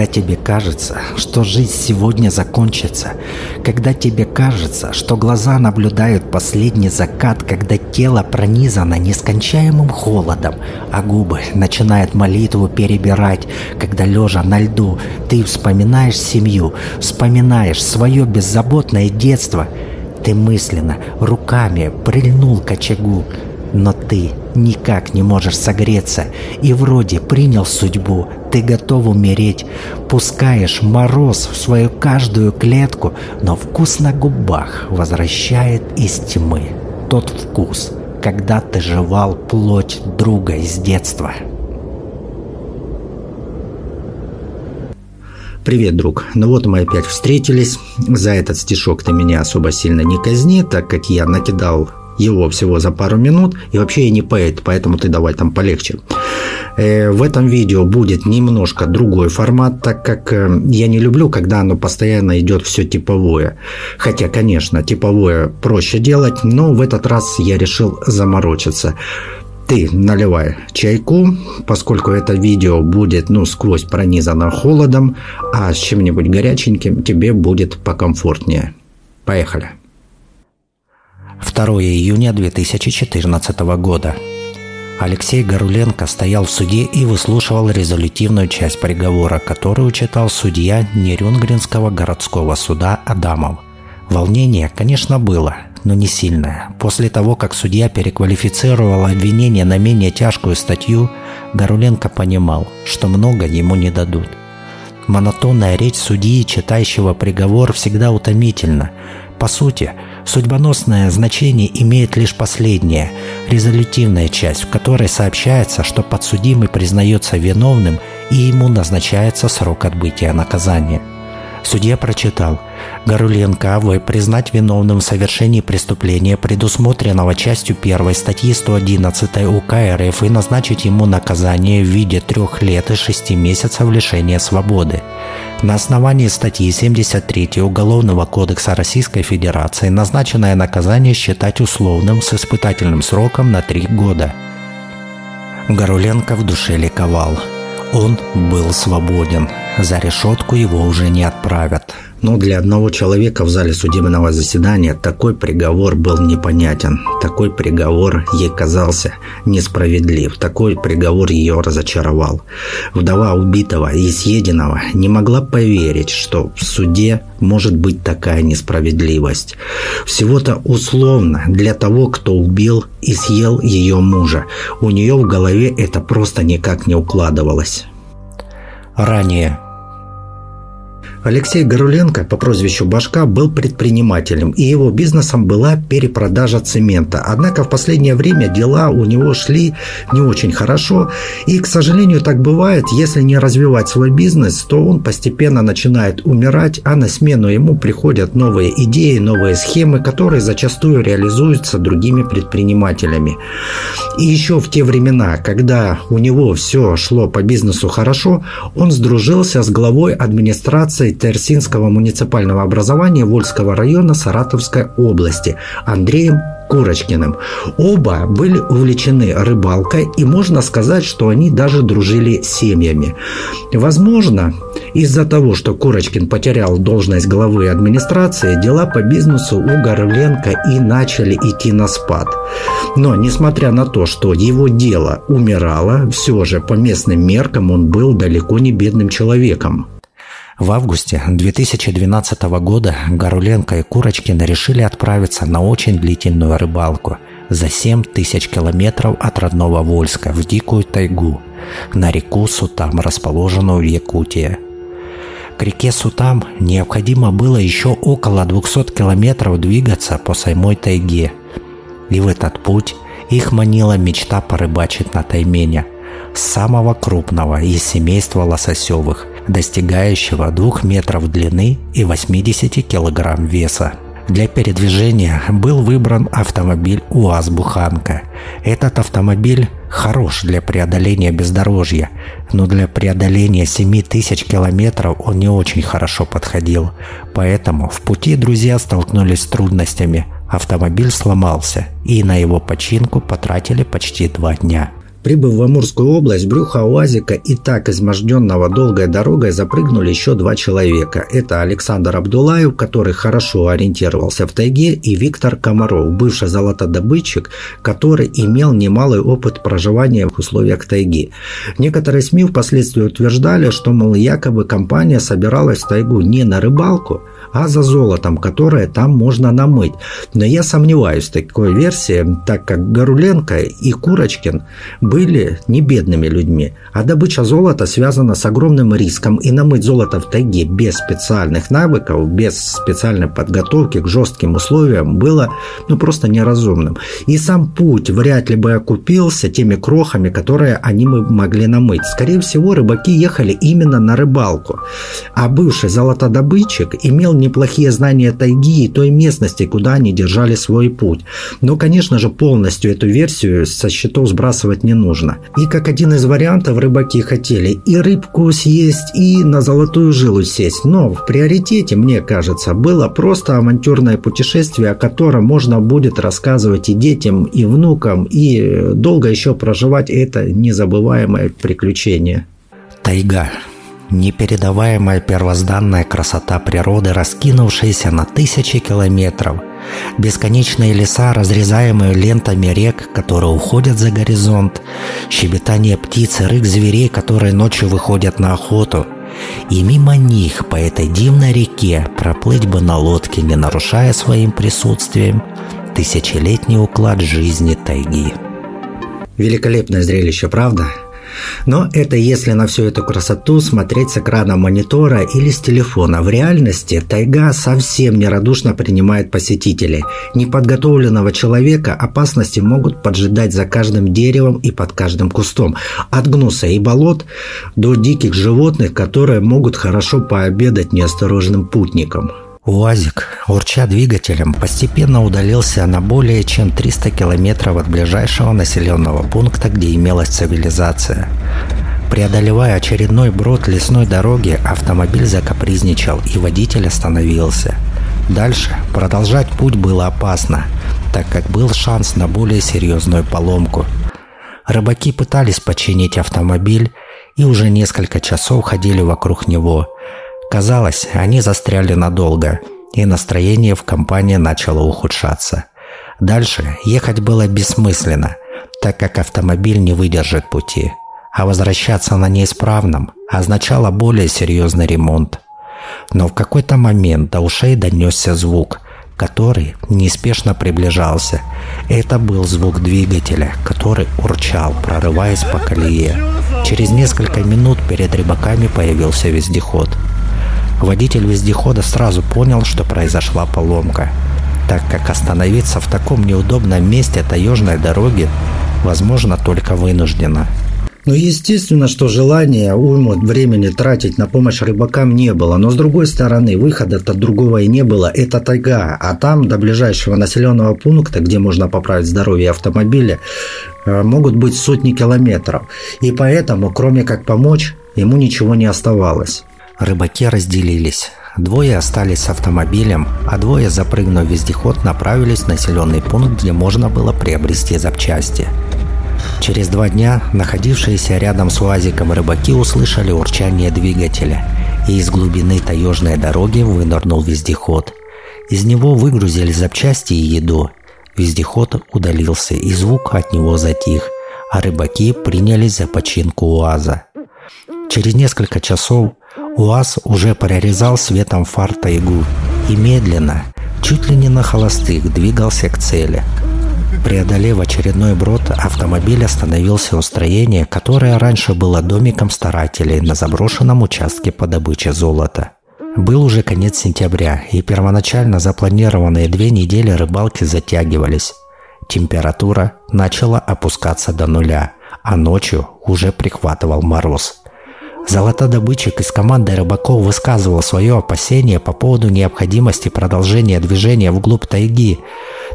Когда тебе кажется, что жизнь сегодня закончится, когда тебе кажется, что глаза наблюдают последний закат, когда тело пронизано нескончаемым холодом, а губы начинают молитву перебирать, когда лежа на льду ты вспоминаешь семью, вспоминаешь свое беззаботное детство, ты мысленно руками прильнул к очагу, но ты никак не можешь согреться и вроде принял судьбу, ты готов умереть, пускаешь мороз в свою каждую клетку, но вкус на губах возвращает из тьмы тот вкус, когда ты жевал плоть друга из детства. Привет, друг. Ну вот мы опять встретились. За этот стишок ты меня особо сильно не казни, так как я накидал его всего за пару минут, и вообще я не поэт, поэтому ты давай там полегче. Э, в этом видео будет немножко другой формат, так как э, я не люблю, когда оно постоянно идет все типовое. Хотя, конечно, типовое проще делать, но в этот раз я решил заморочиться ты наливай чайку, поскольку это видео будет, ну, сквозь пронизано холодом, а с чем-нибудь горяченьким тебе будет покомфортнее. Поехали. 2 июня 2014 года. Алексей Горуленко стоял в суде и выслушивал резолютивную часть приговора, которую читал судья Нерюнгринского городского суда Адамов. Волнение, конечно, было, но не сильное. После того, как судья переквалифицировал обвинение на менее тяжкую статью, Горуленко понимал, что много ему не дадут. Монотонная речь судьи, читающего приговор, всегда утомительна. По сути, Судьбоносное значение имеет лишь последняя, резолютивная часть, в которой сообщается, что подсудимый признается виновным и ему назначается срок отбытия наказания. Судья прочитал Горуленко А.В. признать виновным в совершении преступления, предусмотренного частью 1 статьи 111 УК РФ и назначить ему наказание в виде трех лет и шести месяцев лишения свободы. На основании статьи 73 Уголовного кодекса Российской Федерации назначенное наказание считать условным с испытательным сроком на три года. Горуленко в душе ликовал. Он был свободен. За решетку его уже не отправят. Но для одного человека в зале судебного заседания такой приговор был непонятен. Такой приговор ей казался несправедлив. Такой приговор ее разочаровал. Вдова убитого и съеденного не могла поверить, что в суде может быть такая несправедливость. Всего-то условно для того, кто убил и съел ее мужа. У нее в голове это просто никак не укладывалось. Ранее Алексей Горуленко по прозвищу Башка был предпринимателем, и его бизнесом была перепродажа цемента. Однако в последнее время дела у него шли не очень хорошо, и, к сожалению, так бывает, если не развивать свой бизнес, то он постепенно начинает умирать, а на смену ему приходят новые идеи, новые схемы, которые зачастую реализуются другими предпринимателями. И еще в те времена, когда у него все шло по бизнесу хорошо, он сдружился с главой администрации Терсинского муниципального образования Вольского района Саратовской области Андреем Курочкиным. Оба были увлечены рыбалкой, и можно сказать, что они даже дружили семьями. Возможно, из-за того, что Курочкин потерял должность главы администрации, дела по бизнесу у Горленко и начали идти на спад. Но, несмотря на то, что его дело умирало, все же по местным меркам он был далеко не бедным человеком. В августе 2012 года Горуленко и Курочкин решили отправиться на очень длительную рыбалку за 7 тысяч километров от родного Вольска в дикую тайгу на реку Сутам, расположенную в Якутии. К реке Сутам необходимо было еще около 200 километров двигаться по самой тайге. И в этот путь их манила мечта порыбачить на таймене, самого крупного из семейства лососевых, достигающего 2 метров длины и 80 килограмм веса. Для передвижения был выбран автомобиль УАЗ-Буханка. Этот автомобиль хорош для преодоления бездорожья, но для преодоления 7000 километров он не очень хорошо подходил. Поэтому в пути друзья столкнулись с трудностями. Автомобиль сломался, и на его починку потратили почти два дня. Прибыв в Амурскую область, брюха УАЗика и так изможденного долгой дорогой запрыгнули еще два человека. Это Александр Абдулаев, который хорошо ориентировался в тайге, и Виктор Комаров, бывший золотодобытчик, который имел немалый опыт проживания в условиях тайги. Некоторые СМИ впоследствии утверждали, что, мол, якобы компания собиралась в тайгу не на рыбалку, а за золотом, которое там можно намыть. Но я сомневаюсь в такой версии, так как Горуленко и Курочкин были не бедными людьми, а добыча золота связана с огромным риском, и намыть золото в тайге без специальных навыков, без специальной подготовки к жестким условиям было ну, просто неразумным. И сам путь вряд ли бы окупился теми крохами, которые они могли намыть. Скорее всего, рыбаки ехали именно на рыбалку. А бывший золотодобытчик имел неплохие знания тайги и той местности, куда они держали свой путь. Но, конечно же, полностью эту версию со счетов сбрасывать не нужно. И как один из вариантов рыбаки хотели и рыбку съесть, и на золотую жилу сесть. Но в приоритете, мне кажется, было просто авантюрное путешествие, о котором можно будет рассказывать и детям, и внукам, и долго еще проживать это незабываемое приключение. Тайга непередаваемая первозданная красота природы, раскинувшаяся на тысячи километров, бесконечные леса, разрезаемые лентами рек, которые уходят за горизонт, щебетание птиц и рык зверей, которые ночью выходят на охоту. И мимо них по этой дивной реке проплыть бы на лодке, не нарушая своим присутствием тысячелетний уклад жизни тайги. Великолепное зрелище, правда? Но это если на всю эту красоту смотреть с экрана монитора или с телефона. В реальности тайга совсем нерадушно принимает посетителей. Неподготовленного человека опасности могут поджидать за каждым деревом и под каждым кустом. От гнуса и болот до диких животных, которые могут хорошо пообедать неосторожным путникам. УАЗик, урча двигателем, постепенно удалился на более чем 300 километров от ближайшего населенного пункта, где имелась цивилизация. Преодолевая очередной брод лесной дороги, автомобиль закапризничал и водитель остановился. Дальше продолжать путь было опасно, так как был шанс на более серьезную поломку. Рыбаки пытались починить автомобиль и уже несколько часов ходили вокруг него – Казалось, они застряли надолго, и настроение в компании начало ухудшаться. Дальше ехать было бессмысленно, так как автомобиль не выдержит пути, а возвращаться на неисправном означало более серьезный ремонт. Но в какой-то момент до ушей донесся звук, который неспешно приближался. Это был звук двигателя, который урчал, прорываясь по колее. Через несколько минут перед рыбаками появился вездеход – Водитель вездехода сразу понял, что произошла поломка, так как остановиться в таком неудобном месте таежной дороги возможно только вынужденно. Ну, естественно, что желания уйму времени тратить на помощь рыбакам не было. Но, с другой стороны, выхода-то другого и не было. Это тайга. А там, до ближайшего населенного пункта, где можно поправить здоровье автомобиля, э, могут быть сотни километров. И поэтому, кроме как помочь, ему ничего не оставалось. Рыбаки разделились. Двое остались с автомобилем, а двое, запрыгнув в вездеход, направились в населенный пункт, где можно было приобрести запчасти. Через два дня находившиеся рядом с УАЗиком рыбаки услышали урчание двигателя, и из глубины таежной дороги вынырнул вездеход. Из него выгрузили запчасти и еду. Вездеход удалился, и звук от него затих, а рыбаки принялись за починку УАЗа. Через несколько часов УАЗ уже прорезал светом фар тайгу и медленно, чуть ли не на холостых, двигался к цели. Преодолев очередной брод, автомобиль остановился у строения, которое раньше было домиком старателей на заброшенном участке по добыче золота. Был уже конец сентября, и первоначально запланированные две недели рыбалки затягивались. Температура начала опускаться до нуля, а ночью уже прихватывал мороз – Золотодобытчик из команды рыбаков высказывал свое опасение по поводу необходимости продолжения движения вглубь тайги,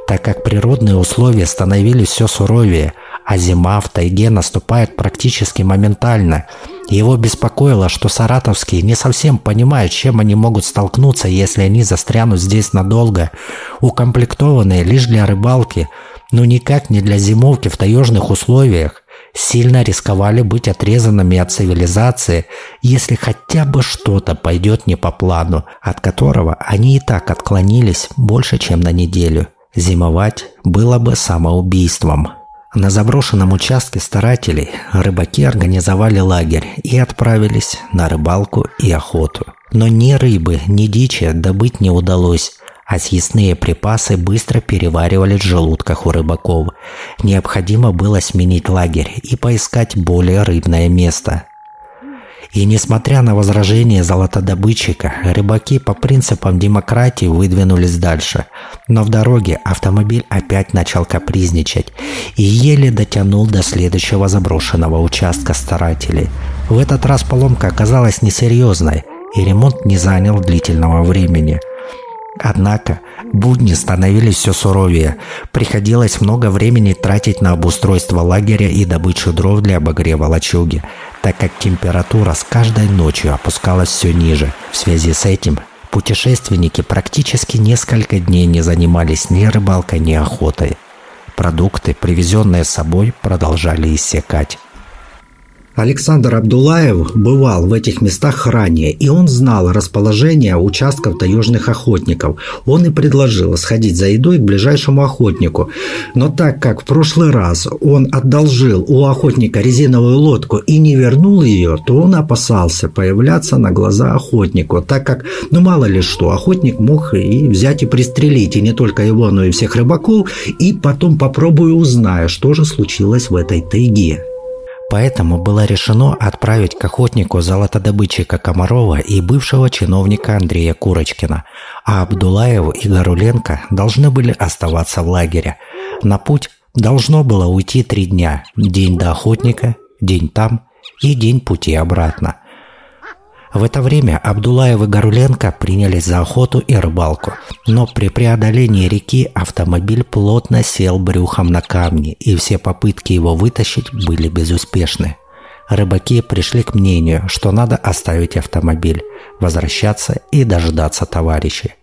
так как природные условия становились все суровее, а зима в тайге наступает практически моментально. Его беспокоило, что саратовские не совсем понимают, чем они могут столкнуться, если они застрянут здесь надолго, укомплектованные лишь для рыбалки, но никак не для зимовки в таежных условиях. Сильно рисковали быть отрезанными от цивилизации, если хотя бы что-то пойдет не по плану, от которого они и так отклонились больше, чем на неделю. Зимовать было бы самоубийством. На заброшенном участке старателей рыбаки организовали лагерь и отправились на рыбалку и охоту. Но ни рыбы, ни дичи добыть не удалось, а съестные припасы быстро переваривались в желудках у рыбаков. Необходимо было сменить лагерь и поискать более рыбное место. И несмотря на возражения золотодобытчика, рыбаки по принципам демократии выдвинулись дальше. Но в дороге автомобиль опять начал капризничать и еле дотянул до следующего заброшенного участка старателей. В этот раз поломка оказалась несерьезной, и ремонт не занял длительного времени – Однако будни становились все суровее. Приходилось много времени тратить на обустройство лагеря и добычу дров для обогрева лачуги, так как температура с каждой ночью опускалась все ниже. В связи с этим путешественники практически несколько дней не занимались ни рыбалкой, ни охотой. Продукты, привезенные с собой, продолжали иссякать. Александр Абдулаев бывал в этих местах ранее, и он знал расположение участков таежных охотников. Он и предложил сходить за едой к ближайшему охотнику. Но так как в прошлый раз он одолжил у охотника резиновую лодку и не вернул ее, то он опасался появляться на глаза охотнику, так как, ну мало ли что, охотник мог и взять и пристрелить, и не только его, но и всех рыбаков, и потом попробую узнаю, что же случилось в этой тайге. Поэтому было решено отправить к охотнику золотодобытчика Комарова и бывшего чиновника Андрея Курочкина, а Абдулаев и Горуленко должны были оставаться в лагере. На путь должно было уйти три дня – день до охотника, день там и день пути обратно – в это время Абдулаев и Горуленко принялись за охоту и рыбалку, но при преодолении реки автомобиль плотно сел брюхом на камни, и все попытки его вытащить были безуспешны. Рыбаки пришли к мнению, что надо оставить автомобиль, возвращаться и дождаться товарищей.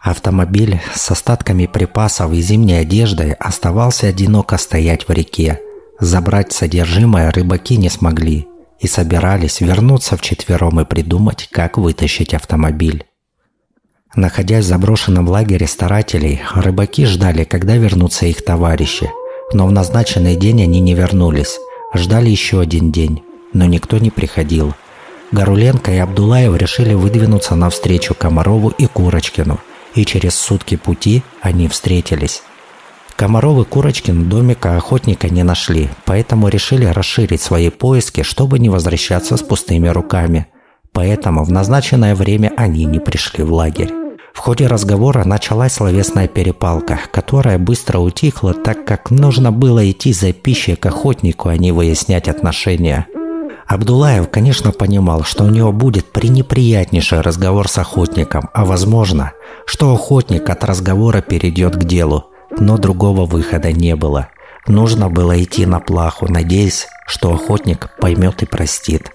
Автомобиль с остатками припасов и зимней одеждой оставался одиноко стоять в реке. Забрать содержимое рыбаки не смогли, и собирались вернуться вчетвером и придумать, как вытащить автомобиль. Находясь в заброшенном лагере старателей, рыбаки ждали, когда вернутся их товарищи. Но в назначенный день они не вернулись. Ждали еще один день, но никто не приходил. Горуленко и Абдулаев решили выдвинуться навстречу Комарову и Курочкину, и через сутки пути они встретились. Комаровы Курочкин домика охотника не нашли, поэтому решили расширить свои поиски, чтобы не возвращаться с пустыми руками. Поэтому в назначенное время они не пришли в лагерь. В ходе разговора началась словесная перепалка, которая быстро утихла, так как нужно было идти за пищей к охотнику, а не выяснять отношения. Абдулаев, конечно, понимал, что у него будет пренеприятнейший разговор с охотником, а возможно, что охотник от разговора перейдет к делу – но другого выхода не было. Нужно было идти на плаху, надеясь, что охотник поймет и простит.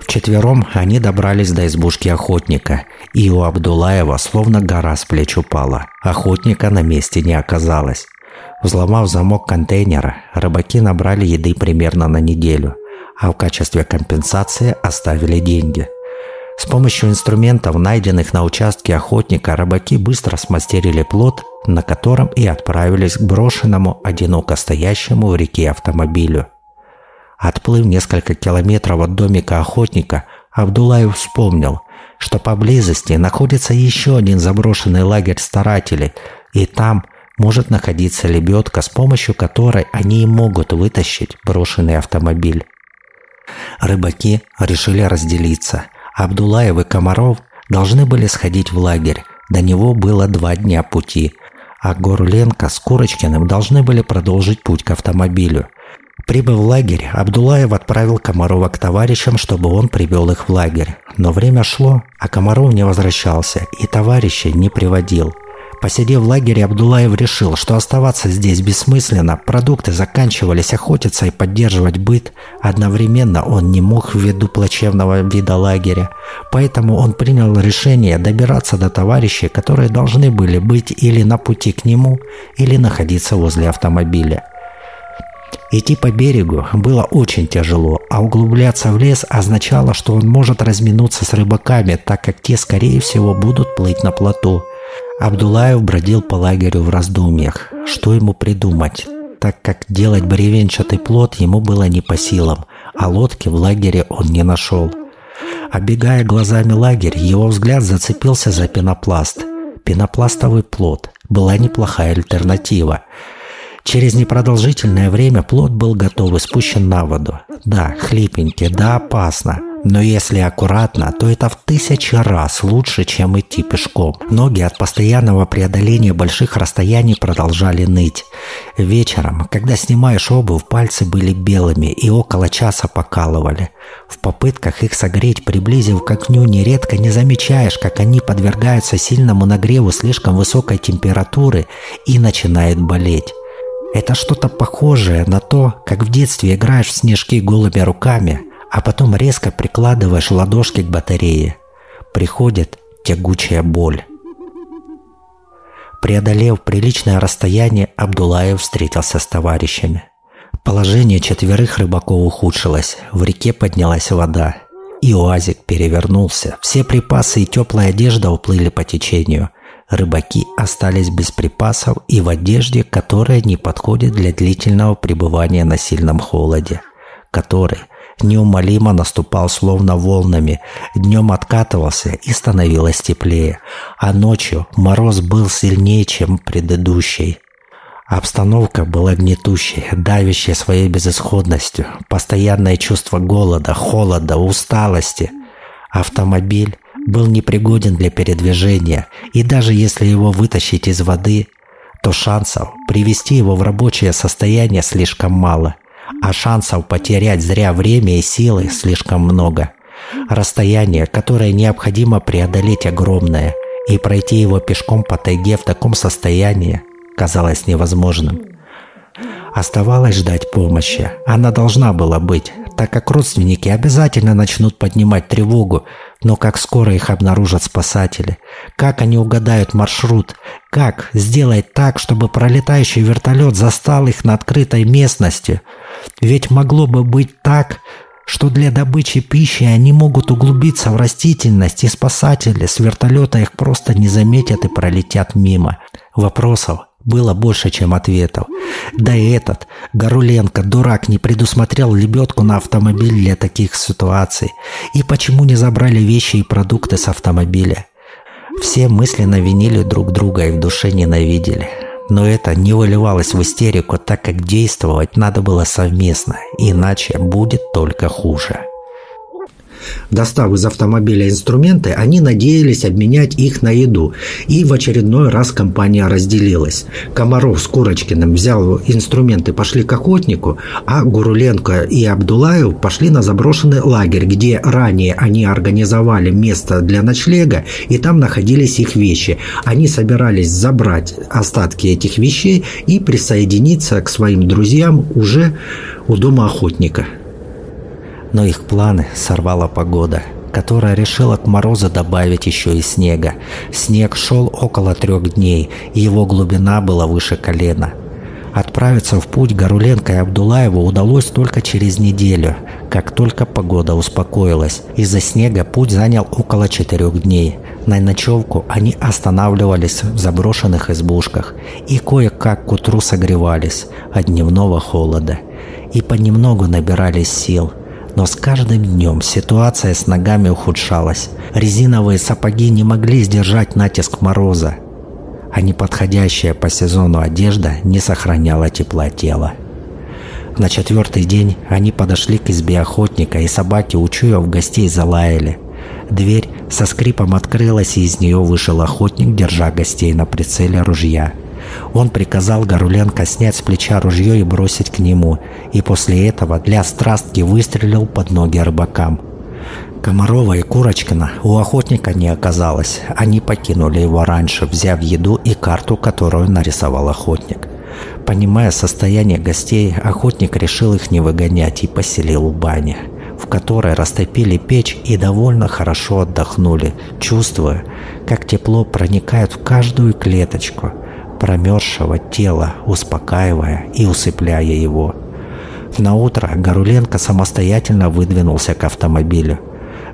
Вчетвером они добрались до избушки охотника, и у Абдулаева словно гора с плеч упала. Охотника на месте не оказалось. Взломав замок контейнера, рыбаки набрали еды примерно на неделю, а в качестве компенсации оставили деньги. С помощью инструментов, найденных на участке охотника, рыбаки быстро смастерили плот на котором и отправились к брошенному, одиноко стоящему в реке автомобилю. Отплыв несколько километров от домика охотника, Абдулаев вспомнил, что поблизости находится еще один заброшенный лагерь старателей, и там может находиться лебедка, с помощью которой они и могут вытащить брошенный автомобиль. Рыбаки решили разделиться. Абдулаев и Комаров должны были сходить в лагерь. До него было два дня пути – а Горленко с Курочкиным должны были продолжить путь к автомобилю. Прибыв в лагерь, Абдулаев отправил Комарова к товарищам, чтобы он привел их в лагерь. Но время шло, а Комаров не возвращался и товарищей не приводил. Посидев в лагере, Абдулаев решил, что оставаться здесь бессмысленно, продукты заканчивались, охотиться и поддерживать быт. Одновременно он не мог ввиду плачевного вида лагеря. Поэтому он принял решение добираться до товарищей, которые должны были быть или на пути к нему, или находиться возле автомобиля. Идти по берегу было очень тяжело, а углубляться в лес означало, что он может разминуться с рыбаками, так как те, скорее всего, будут плыть на плоту. Абдулаев бродил по лагерю в раздумьях. Что ему придумать? Так как делать бревенчатый плот ему было не по силам, а лодки в лагере он не нашел. Обегая глазами лагерь, его взгляд зацепился за пенопласт. Пенопластовый плот была неплохая альтернатива – Через непродолжительное время плод был готов и спущен на воду. Да, хлипенький, да, опасно. Но если аккуратно, то это в тысячи раз лучше, чем идти пешком. Ноги от постоянного преодоления больших расстояний продолжали ныть. Вечером, когда снимаешь обувь, пальцы были белыми и около часа покалывали. В попытках их согреть, приблизив к окню, нередко не замечаешь, как они подвергаются сильному нагреву слишком высокой температуры и начинает болеть. Это что-то похожее на то, как в детстве играешь в снежки голыми руками, а потом резко прикладываешь ладошки к батарее. Приходит тягучая боль. Преодолев приличное расстояние, Абдулаев встретился с товарищами. Положение четверых рыбаков ухудшилось, в реке поднялась вода. И уазик перевернулся, все припасы и теплая одежда уплыли по течению – рыбаки остались без припасов и в одежде, которая не подходит для длительного пребывания на сильном холоде, который неумолимо наступал словно волнами, днем откатывался и становилось теплее, а ночью мороз был сильнее, чем предыдущий. Обстановка была гнетущей, давящей своей безысходностью, постоянное чувство голода, холода, усталости. Автомобиль был непригоден для передвижения, и даже если его вытащить из воды, то шансов привести его в рабочее состояние слишком мало, а шансов потерять зря время и силы слишком много. Расстояние, которое необходимо преодолеть огромное, и пройти его пешком по тайге в таком состоянии казалось невозможным. Оставалось ждать помощи. Она должна была быть, так как родственники обязательно начнут поднимать тревогу, но как скоро их обнаружат спасатели? Как они угадают маршрут? Как сделать так, чтобы пролетающий вертолет застал их на открытой местности? Ведь могло бы быть так, что для добычи пищи они могут углубиться в растительность, и спасатели с вертолета их просто не заметят и пролетят мимо. Вопросов было больше, чем ответов. Да и этот, Горуленко, дурак, не предусмотрел лебедку на автомобиль для таких ситуаций. И почему не забрали вещи и продукты с автомобиля? Все мысленно винили друг друга и в душе ненавидели. Но это не выливалось в истерику, так как действовать надо было совместно, иначе будет только хуже. Достав из автомобиля инструменты, они надеялись обменять их на еду. И в очередной раз компания разделилась. Комаров с Курочкиным взял инструменты, пошли к охотнику, а Гуруленко и Абдулаев пошли на заброшенный лагерь, где ранее они организовали место для ночлега, и там находились их вещи. Они собирались забрать остатки этих вещей и присоединиться к своим друзьям уже у дома охотника но их планы сорвала погода, которая решила к морозу добавить еще и снега. Снег шел около трех дней, и его глубина была выше колена. Отправиться в путь Горуленко и Абдулаеву удалось только через неделю, как только погода успокоилась. Из-за снега путь занял около четырех дней. На ночевку они останавливались в заброшенных избушках и кое-как к утру согревались от дневного холода. И понемногу набирались сил – но с каждым днем ситуация с ногами ухудшалась. Резиновые сапоги не могли сдержать натиск мороза, а неподходящая по сезону одежда не сохраняла тепла тела. На четвертый день они подошли к избе охотника, и собаки, учуяв гостей, залаяли. Дверь со скрипом открылась, и из нее вышел охотник, держа гостей на прицеле ружья – он приказал Горуленко снять с плеча ружье и бросить к нему, и после этого для страстки выстрелил под ноги рыбакам. Комарова и Курочкина у охотника не оказалось. Они покинули его раньше, взяв еду и карту, которую нарисовал охотник. Понимая состояние гостей, охотник решил их не выгонять и поселил в бане, в которой растопили печь и довольно хорошо отдохнули, чувствуя, как тепло проникает в каждую клеточку – промерзшего тела, успокаивая и усыпляя его. На утро Горуленко самостоятельно выдвинулся к автомобилю.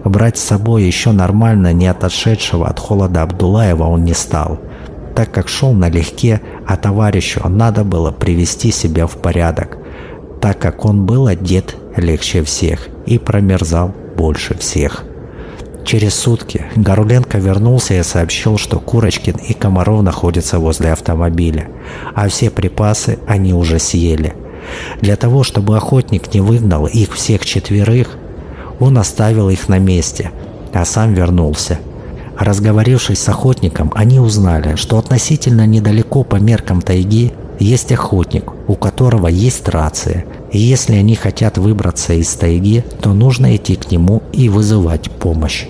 Брать с собой еще нормально не отошедшего от холода Абдулаева он не стал, так как шел налегке, а товарищу надо было привести себя в порядок, так как он был одет легче всех и промерзал больше всех. Через сутки Горуленко вернулся и сообщил, что Курочкин и Комаров находятся возле автомобиля, а все припасы они уже съели. Для того, чтобы охотник не выгнал их всех четверых, он оставил их на месте, а сам вернулся. Разговорившись с охотником, они узнали, что относительно недалеко по меркам тайги есть охотник, у которого есть рация, если они хотят выбраться из тайги, то нужно идти к нему и вызывать помощь.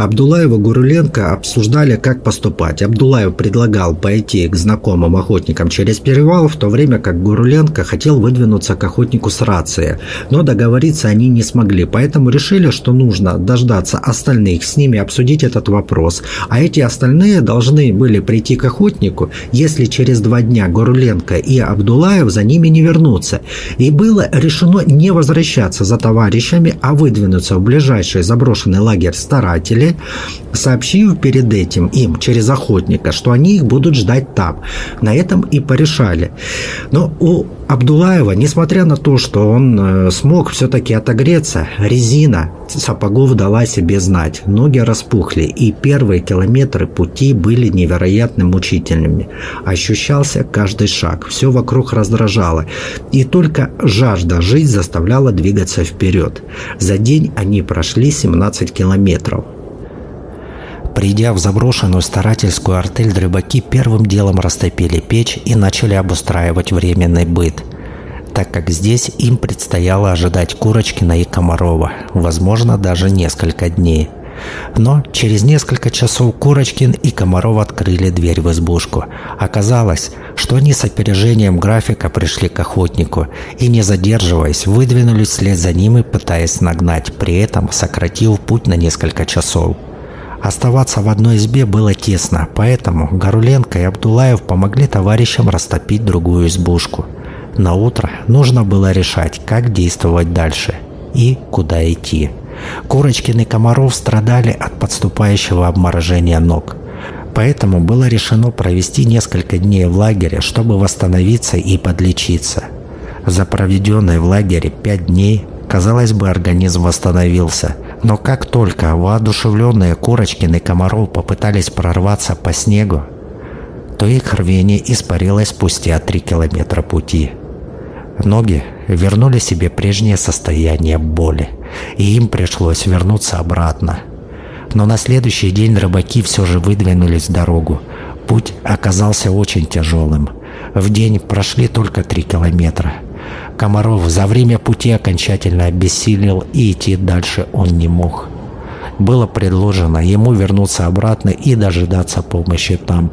Абдулаева Гуруленко обсуждали, как поступать. Абдулаев предлагал пойти к знакомым охотникам через перевал, в то время как Гуруленко хотел выдвинуться к охотнику с рацией. Но договориться они не смогли, поэтому решили, что нужно дождаться остальных, с ними обсудить этот вопрос. А эти остальные должны были прийти к охотнику, если через два дня Гуруленко и Абдулаев за ними не вернутся. И было решено не возвращаться за товарищами, а выдвинуться в ближайший заброшенный лагерь старателей, сообщив перед этим им через охотника, что они их будут ждать там. На этом и порешали. Но у Абдулаева, несмотря на то, что он э, смог все-таки отогреться, резина сапогов дала себе знать. Ноги распухли, и первые километры пути были невероятно мучительными. Ощущался каждый шаг, все вокруг раздражало. И только жажда жить заставляла двигаться вперед. За день они прошли 17 километров. Придя в заброшенную старательскую артель, дрыбаки первым делом растопили печь и начали обустраивать временный быт, так как здесь им предстояло ожидать Курочкина и Комарова, возможно, даже несколько дней. Но через несколько часов Курочкин и Комаров открыли дверь в избушку. Оказалось, что они с опережением графика пришли к охотнику и, не задерживаясь, выдвинулись вслед за ним и пытаясь нагнать, при этом сократив путь на несколько часов. Оставаться в одной избе было тесно, поэтому Горуленко и Абдулаев помогли товарищам растопить другую избушку. На утро нужно было решать, как действовать дальше и куда идти. Курочкин и Комаров страдали от подступающего обморожения ног. Поэтому было решено провести несколько дней в лагере, чтобы восстановиться и подлечиться. За проведенные в лагере пять дней, казалось бы, организм восстановился – но как только воодушевленные Курочкин и Комаров попытались прорваться по снегу, то их рвение испарилось спустя три километра пути. Ноги вернули себе прежнее состояние боли, и им пришлось вернуться обратно. Но на следующий день рыбаки все же выдвинулись в дорогу. Путь оказался очень тяжелым. В день прошли только три километра – Комаров за время пути окончательно обессилел и идти дальше он не мог. Было предложено ему вернуться обратно и дожидаться помощи там.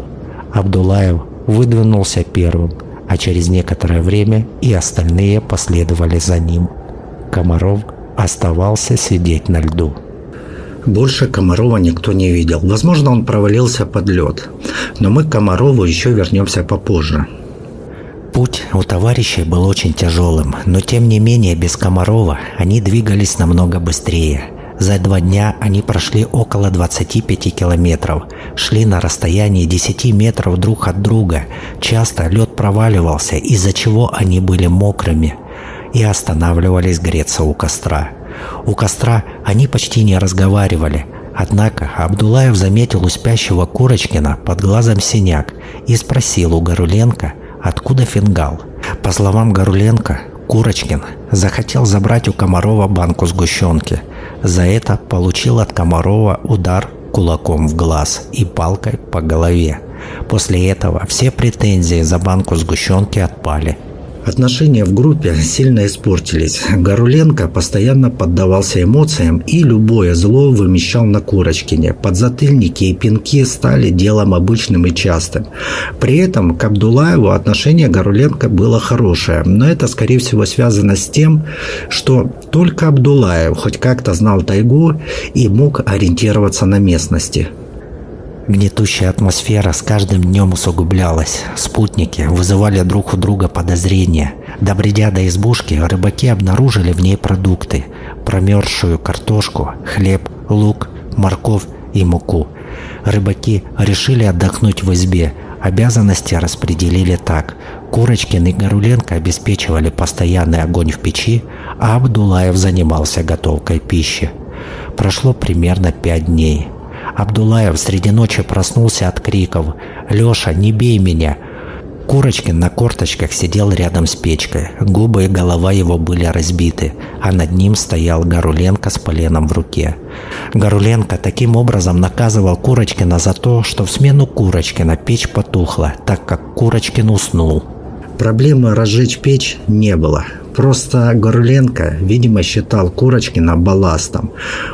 Абдулаев выдвинулся первым, а через некоторое время и остальные последовали за ним. Комаров оставался сидеть на льду. Больше Комарова никто не видел. Возможно, он провалился под лед. Но мы к Комарову еще вернемся попозже. Путь у товарищей был очень тяжелым, но тем не менее без Комарова они двигались намного быстрее. За два дня они прошли около 25 километров, шли на расстоянии 10 метров друг от друга. Часто лед проваливался, из-за чего они были мокрыми, и останавливались греться у костра. У костра они почти не разговаривали, Однако Абдулаев заметил у спящего Курочкина под глазом синяк и спросил у Горуленко – Откуда фингал? По словам Горуленко, Курочкин захотел забрать у Комарова банку сгущенки. За это получил от Комарова удар кулаком в глаз и палкой по голове. После этого все претензии за банку сгущенки отпали – Отношения в группе сильно испортились. Горуленко постоянно поддавался эмоциям и любое зло вымещал на Курочкине. Подзатыльники и пинки стали делом обычным и частым. При этом к Абдулаеву отношение Горуленко было хорошее, но это, скорее всего, связано с тем, что только Абдулаев хоть как-то знал тайгу и мог ориентироваться на местности. Гнетущая атмосфера с каждым днем усугублялась. Спутники вызывали друг у друга подозрения. Добредя до избушки, рыбаки обнаружили в ней продукты. Промерзшую картошку, хлеб, лук, морковь и муку. Рыбаки решили отдохнуть в избе. Обязанности распределили так. Курочкин и Горуленко обеспечивали постоянный огонь в печи, а Абдулаев занимался готовкой пищи. Прошло примерно пять дней – Абдулаев среди ночи проснулся от криков «Леша, не бей меня!». Курочкин на корточках сидел рядом с печкой. Губы и голова его были разбиты, а над ним стоял Горуленко с поленом в руке. Горуленко таким образом наказывал Курочкина за то, что в смену Курочкина печь потухла, так как Курочкин уснул. Проблемы разжечь печь не было. Просто Горленко, видимо, считал Курочкина балластом.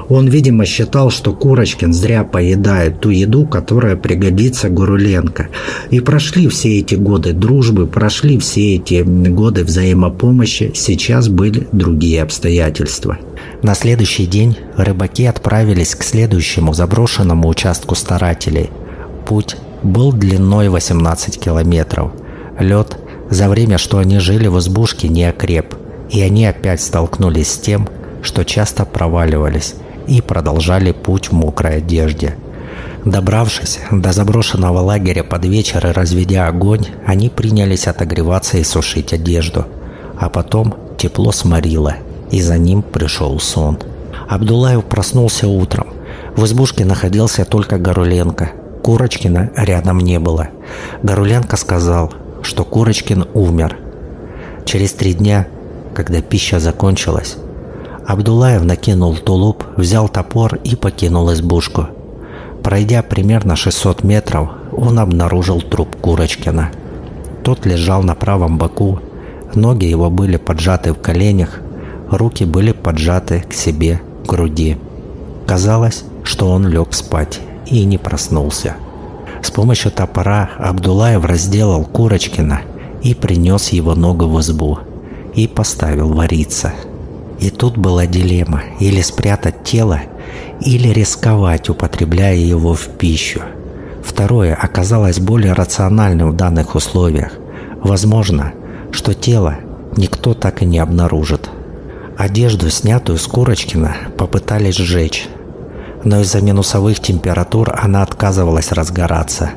Он, видимо, считал, что Курочкин зря поедает ту еду, которая пригодится Горуленко. И прошли все эти годы дружбы, прошли все эти годы взаимопомощи, сейчас были другие обстоятельства. На следующий день рыбаки отправились к следующему заброшенному участку старателей. Путь был длиной 18 километров. Лед за время, что они жили в избушке, не окреп, и они опять столкнулись с тем, что часто проваливались и продолжали путь в мокрой одежде. Добравшись до заброшенного лагеря под вечер и разведя огонь, они принялись отогреваться и сушить одежду. А потом тепло сморило, и за ним пришел сон. Абдулаев проснулся утром. В избушке находился только Горуленко. Курочкина рядом не было. Горуленко сказал, что Курочкин умер. Через три дня, когда пища закончилась, Абдулаев накинул тулуп, взял топор и покинул избушку. Пройдя примерно 600 метров, он обнаружил труп Курочкина. Тот лежал на правом боку, ноги его были поджаты в коленях, руки были поджаты к себе, груди. Казалось, что он лег спать и не проснулся. С помощью топора Абдулаев разделал Курочкина и принес его ногу в избу и поставил вариться. И тут была дилемма – или спрятать тело, или рисковать, употребляя его в пищу. Второе оказалось более рациональным в данных условиях. Возможно, что тело никто так и не обнаружит. Одежду, снятую с Курочкина, попытались сжечь, но из-за минусовых температур она отказывалась разгораться.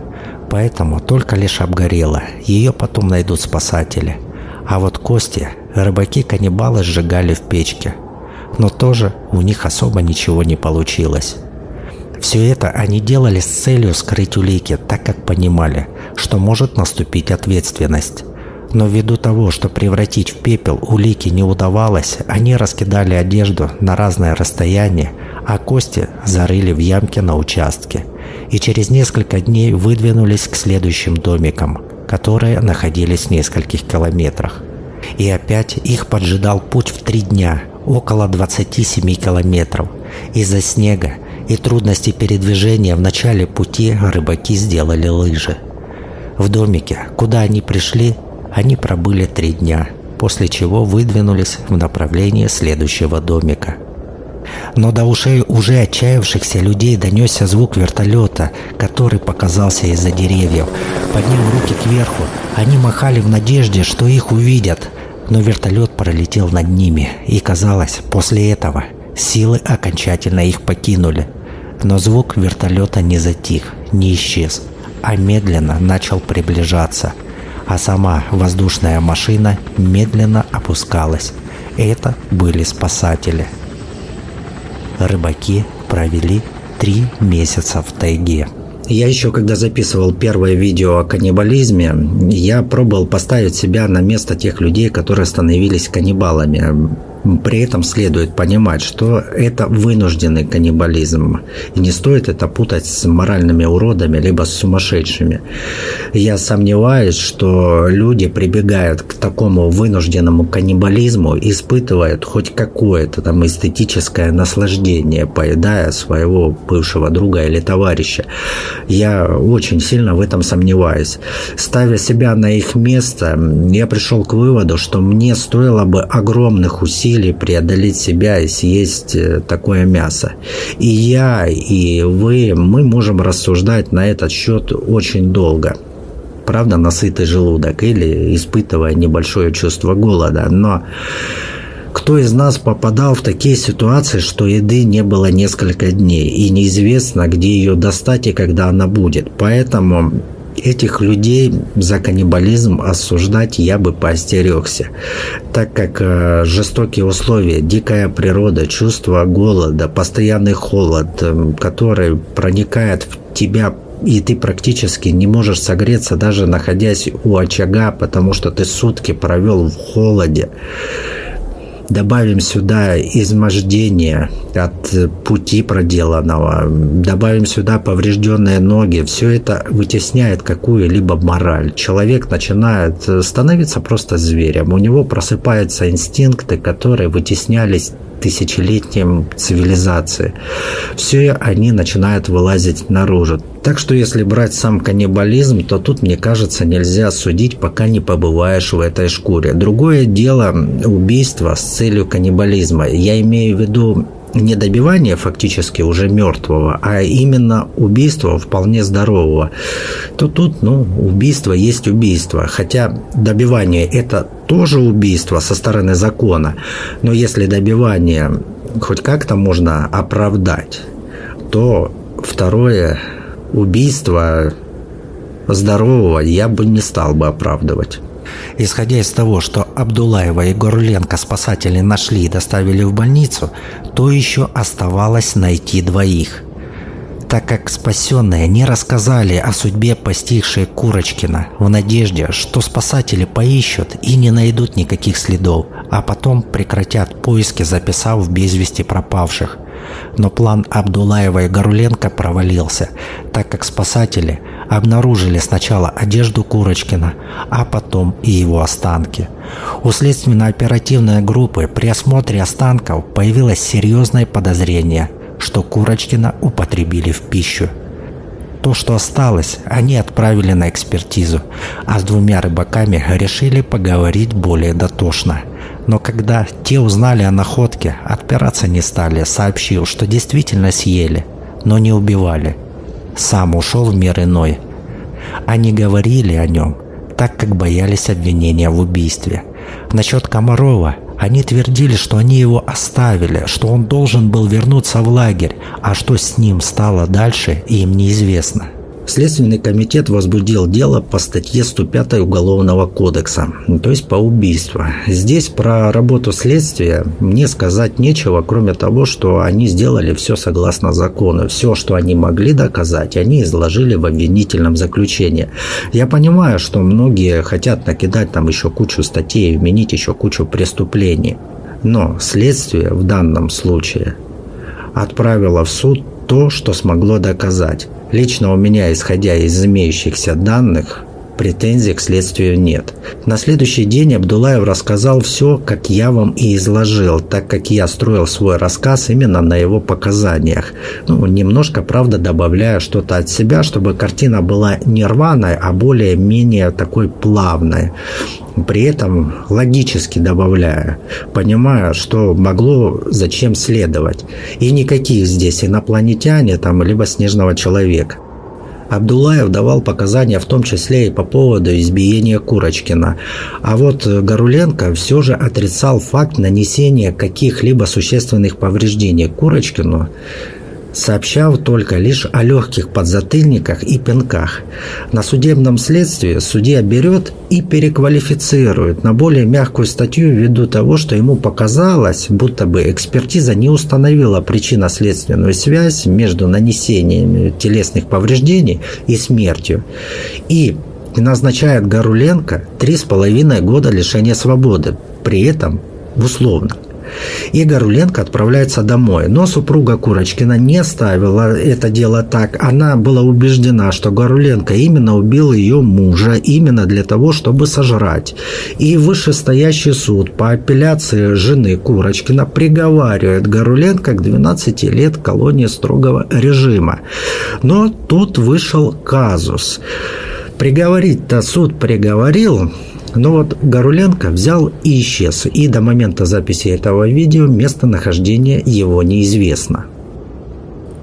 Поэтому только лишь обгорела, ее потом найдут спасатели. А вот кости рыбаки-каннибалы сжигали в печке. Но тоже у них особо ничего не получилось. Все это они делали с целью скрыть улики, так как понимали, что может наступить ответственность. Но ввиду того, что превратить в пепел улики не удавалось, они раскидали одежду на разное расстояние, а кости зарыли в ямке на участке. И через несколько дней выдвинулись к следующим домикам, которые находились в нескольких километрах. И опять их поджидал путь в три дня, около 27 километров. Из-за снега и трудностей передвижения в начале пути рыбаки сделали лыжи. В домике, куда они пришли, они пробыли три дня, после чего выдвинулись в направлении следующего домика – но до ушей уже отчаявшихся людей донесся звук вертолета, который показался из-за деревьев. Подняв руки кверху, они махали в надежде, что их увидят. Но вертолет пролетел над ними, и казалось, после этого силы окончательно их покинули. Но звук вертолета не затих, не исчез, а медленно начал приближаться. А сама воздушная машина медленно опускалась. Это были спасатели – рыбаки провели три месяца в тайге. Я еще, когда записывал первое видео о каннибализме, я пробовал поставить себя на место тех людей, которые становились каннибалами. При этом следует понимать, что это вынужденный каннибализм. И не стоит это путать с моральными уродами, либо с сумасшедшими. Я сомневаюсь, что люди прибегают к такому вынужденному каннибализму, испытывают хоть какое-то там эстетическое наслаждение, поедая своего бывшего друга или товарища. Я очень сильно в этом сомневаюсь. Ставя себя на их место, я пришел к выводу, что мне стоило бы огромных усилий решили преодолеть себя и съесть э, такое мясо. И я, и вы, мы можем рассуждать на этот счет очень долго. Правда, насытый желудок или испытывая небольшое чувство голода. Но кто из нас попадал в такие ситуации, что еды не было несколько дней, и неизвестно, где ее достать и когда она будет. Поэтому этих людей за каннибализм осуждать я бы поостерегся, так как э, жестокие условия, дикая природа, чувство голода, постоянный холод, э, который проникает в тебя и ты практически не можешь согреться, даже находясь у очага, потому что ты сутки провел в холоде добавим сюда измождение от пути проделанного, добавим сюда поврежденные ноги, все это вытесняет какую-либо мораль. Человек начинает становиться просто зверем. У него просыпаются инстинкты, которые вытеснялись тысячелетним цивилизации. Все они начинают вылазить наружу. Так что если брать сам каннибализм, то тут, мне кажется, нельзя судить, пока не побываешь в этой шкуре. Другое дело убийство с целью каннибализма. Я имею в виду не добивание фактически уже мертвого, а именно убийство вполне здорового, то тут, ну, убийство есть убийство. Хотя добивание – это тоже убийство со стороны закона, но если добивание хоть как-то можно оправдать, то второе убийство здорового я бы не стал бы оправдывать. Исходя из того, что Абдулаева и Горленко спасатели нашли и доставили в больницу, то еще оставалось найти двоих. Так как спасенные не рассказали о судьбе постигшей Курочкина в надежде, что спасатели поищут и не найдут никаких следов, а потом прекратят поиски, записав без вести пропавших. Но план Абдулаева и Горуленко провалился, так как спасатели – обнаружили сначала одежду Курочкина, а потом и его останки. У следственно-оперативной группы при осмотре останков появилось серьезное подозрение, что Курочкина употребили в пищу. То, что осталось, они отправили на экспертизу, а с двумя рыбаками решили поговорить более дотошно. Но когда те узнали о находке, отпираться не стали, сообщив, что действительно съели, но не убивали – сам ушел в мир иной. Они говорили о нем, так как боялись обвинения в убийстве. Насчет Комарова они твердили, что они его оставили, что он должен был вернуться в лагерь, а что с ним стало дальше, им неизвестно. Следственный комитет возбудил дело по статье 105 Уголовного кодекса, то есть по убийству. Здесь про работу следствия мне сказать нечего, кроме того, что они сделали все согласно закону. Все, что они могли доказать, они изложили в обвинительном заключении. Я понимаю, что многие хотят накидать там еще кучу статей, и вменить еще кучу преступлений. Но следствие в данном случае отправило в суд то, что смогло доказать. Лично у меня, исходя из имеющихся данных, претензий к следствию нет. На следующий день Абдулаев рассказал все, как я вам и изложил, так как я строил свой рассказ именно на его показаниях. Ну, немножко, правда, добавляя что-то от себя, чтобы картина была не рваной, а более-менее такой плавной. При этом логически добавляя, понимая, что могло зачем следовать. И никаких здесь инопланетяне там, либо снежного человека. Абдулаев давал показания в том числе и по поводу избиения Курочкина. А вот Горуленко все же отрицал факт нанесения каких-либо существенных повреждений Курочкину сообщал только лишь о легких подзатыльниках и пинках. На судебном следствии судья берет и переквалифицирует на более мягкую статью ввиду того, что ему показалось, будто бы экспертиза не установила причинно-следственную связь между нанесением телесных повреждений и смертью. И назначает Горуленко три с половиной года лишения свободы, при этом условно. Игорь Уленко отправляется домой. Но супруга Курочкина не ставила это дело так. Она была убеждена, что Горуленко именно убил ее мужа именно для того, чтобы сожрать. И вышестоящий суд по апелляции жены Курочкина приговаривает Горуленко к 12 лет колонии строгого режима. Но тут вышел казус. Приговорить-то суд приговорил, Но вот Горуленко взял и исчез, и до момента записи этого видео местонахождение его неизвестно.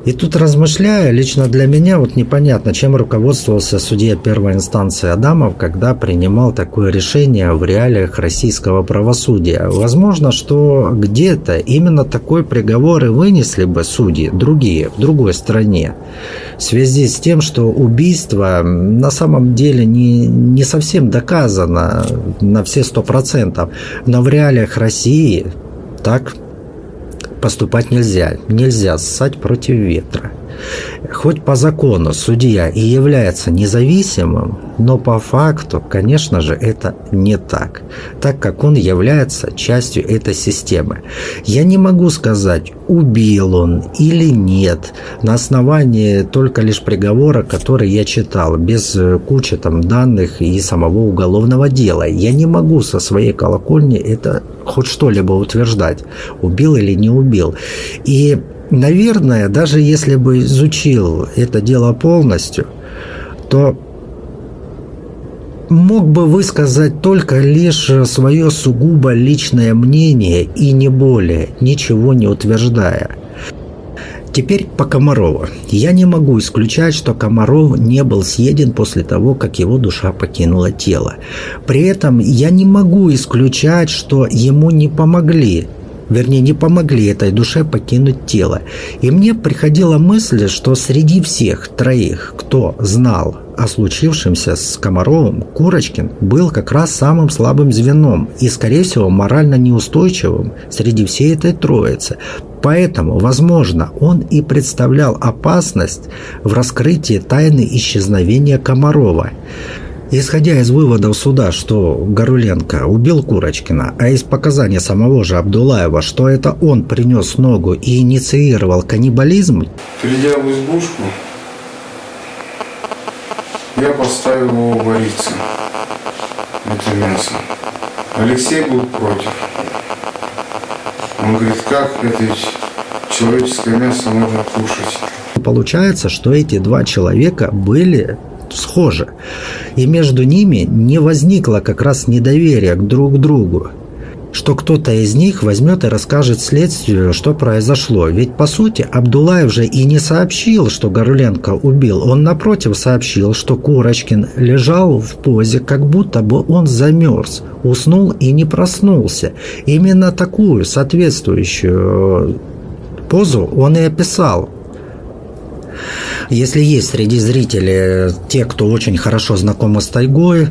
И тут размышляя, лично для меня вот непонятно, чем руководствовался судья первой инстанции Адамов, когда принимал такое решение в реалиях российского правосудия. Возможно, что где-то именно такой приговор и вынесли бы судьи, другие, в другой стране. В связи с тем, что убийство на самом деле не, не совсем доказано на все сто процентов, но в реалиях России так поступать нельзя. Нельзя ссать против ветра. Хоть по закону судья и является независимым, но по факту, конечно же, это не так, так как он является частью этой системы. Я не могу сказать, убил он или нет, на основании только лишь приговора, который я читал, без кучи там данных и самого уголовного дела. Я не могу со своей колокольни это хоть что-либо утверждать, убил или не убил. И наверное, даже если бы изучил это дело полностью, то мог бы высказать только лишь свое сугубо личное мнение и не более, ничего не утверждая. Теперь по Комарову. Я не могу исключать, что Комаров не был съеден после того, как его душа покинула тело. При этом я не могу исключать, что ему не помогли вернее, не помогли этой душе покинуть тело. И мне приходила мысль, что среди всех троих, кто знал о случившемся с Комаровым, Курочкин был как раз самым слабым звеном и, скорее всего, морально неустойчивым среди всей этой троицы. Поэтому, возможно, он и представлял опасность в раскрытии тайны исчезновения Комарова. Исходя из выводов суда, что Горуленко убил Курочкина, а из показаний самого же Абдулаева, что это он принес ногу и инициировал каннибализм... Придя в избушку, я поставил его вариться. Это мясо. Алексей был против. Он говорит, как это человеческое мясо можно кушать? Получается, что эти два человека были схожи. И между ними не возникло как раз недоверия к друг другу что кто-то из них возьмет и расскажет следствию, что произошло. Ведь, по сути, Абдулаев же и не сообщил, что Горленко убил. Он, напротив, сообщил, что Курочкин лежал в позе, как будто бы он замерз, уснул и не проснулся. Именно такую соответствующую позу он и описал. Если есть среди зрителей те, кто очень хорошо знакомы с тайгой,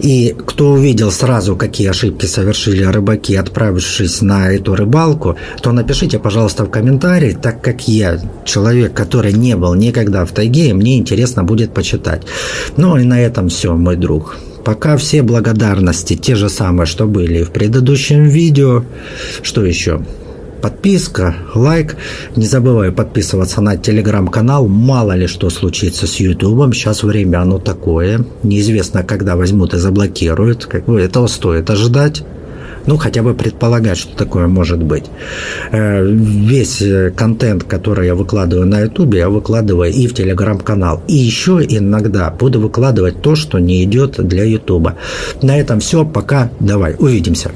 и кто увидел сразу, какие ошибки совершили рыбаки, отправившись на эту рыбалку, то напишите, пожалуйста, в комментарии, так как я человек, который не был никогда в тайге, и мне интересно будет почитать. Ну и на этом все, мой друг. Пока все благодарности те же самые, что были в предыдущем видео. Что еще? Подписка, лайк. Не забывай подписываться на телеграм-канал. Мало ли что случится с ютубом. Сейчас время оно такое. Неизвестно, когда возьмут и заблокируют. Как бы этого стоит ожидать ну, хотя бы предполагать, что такое может быть. Э, весь э, контент, который я выкладываю на YouTube, я выкладываю и в Телеграм-канал. И еще иногда буду выкладывать то, что не идет для YouTube. На этом все. Пока. Давай, увидимся.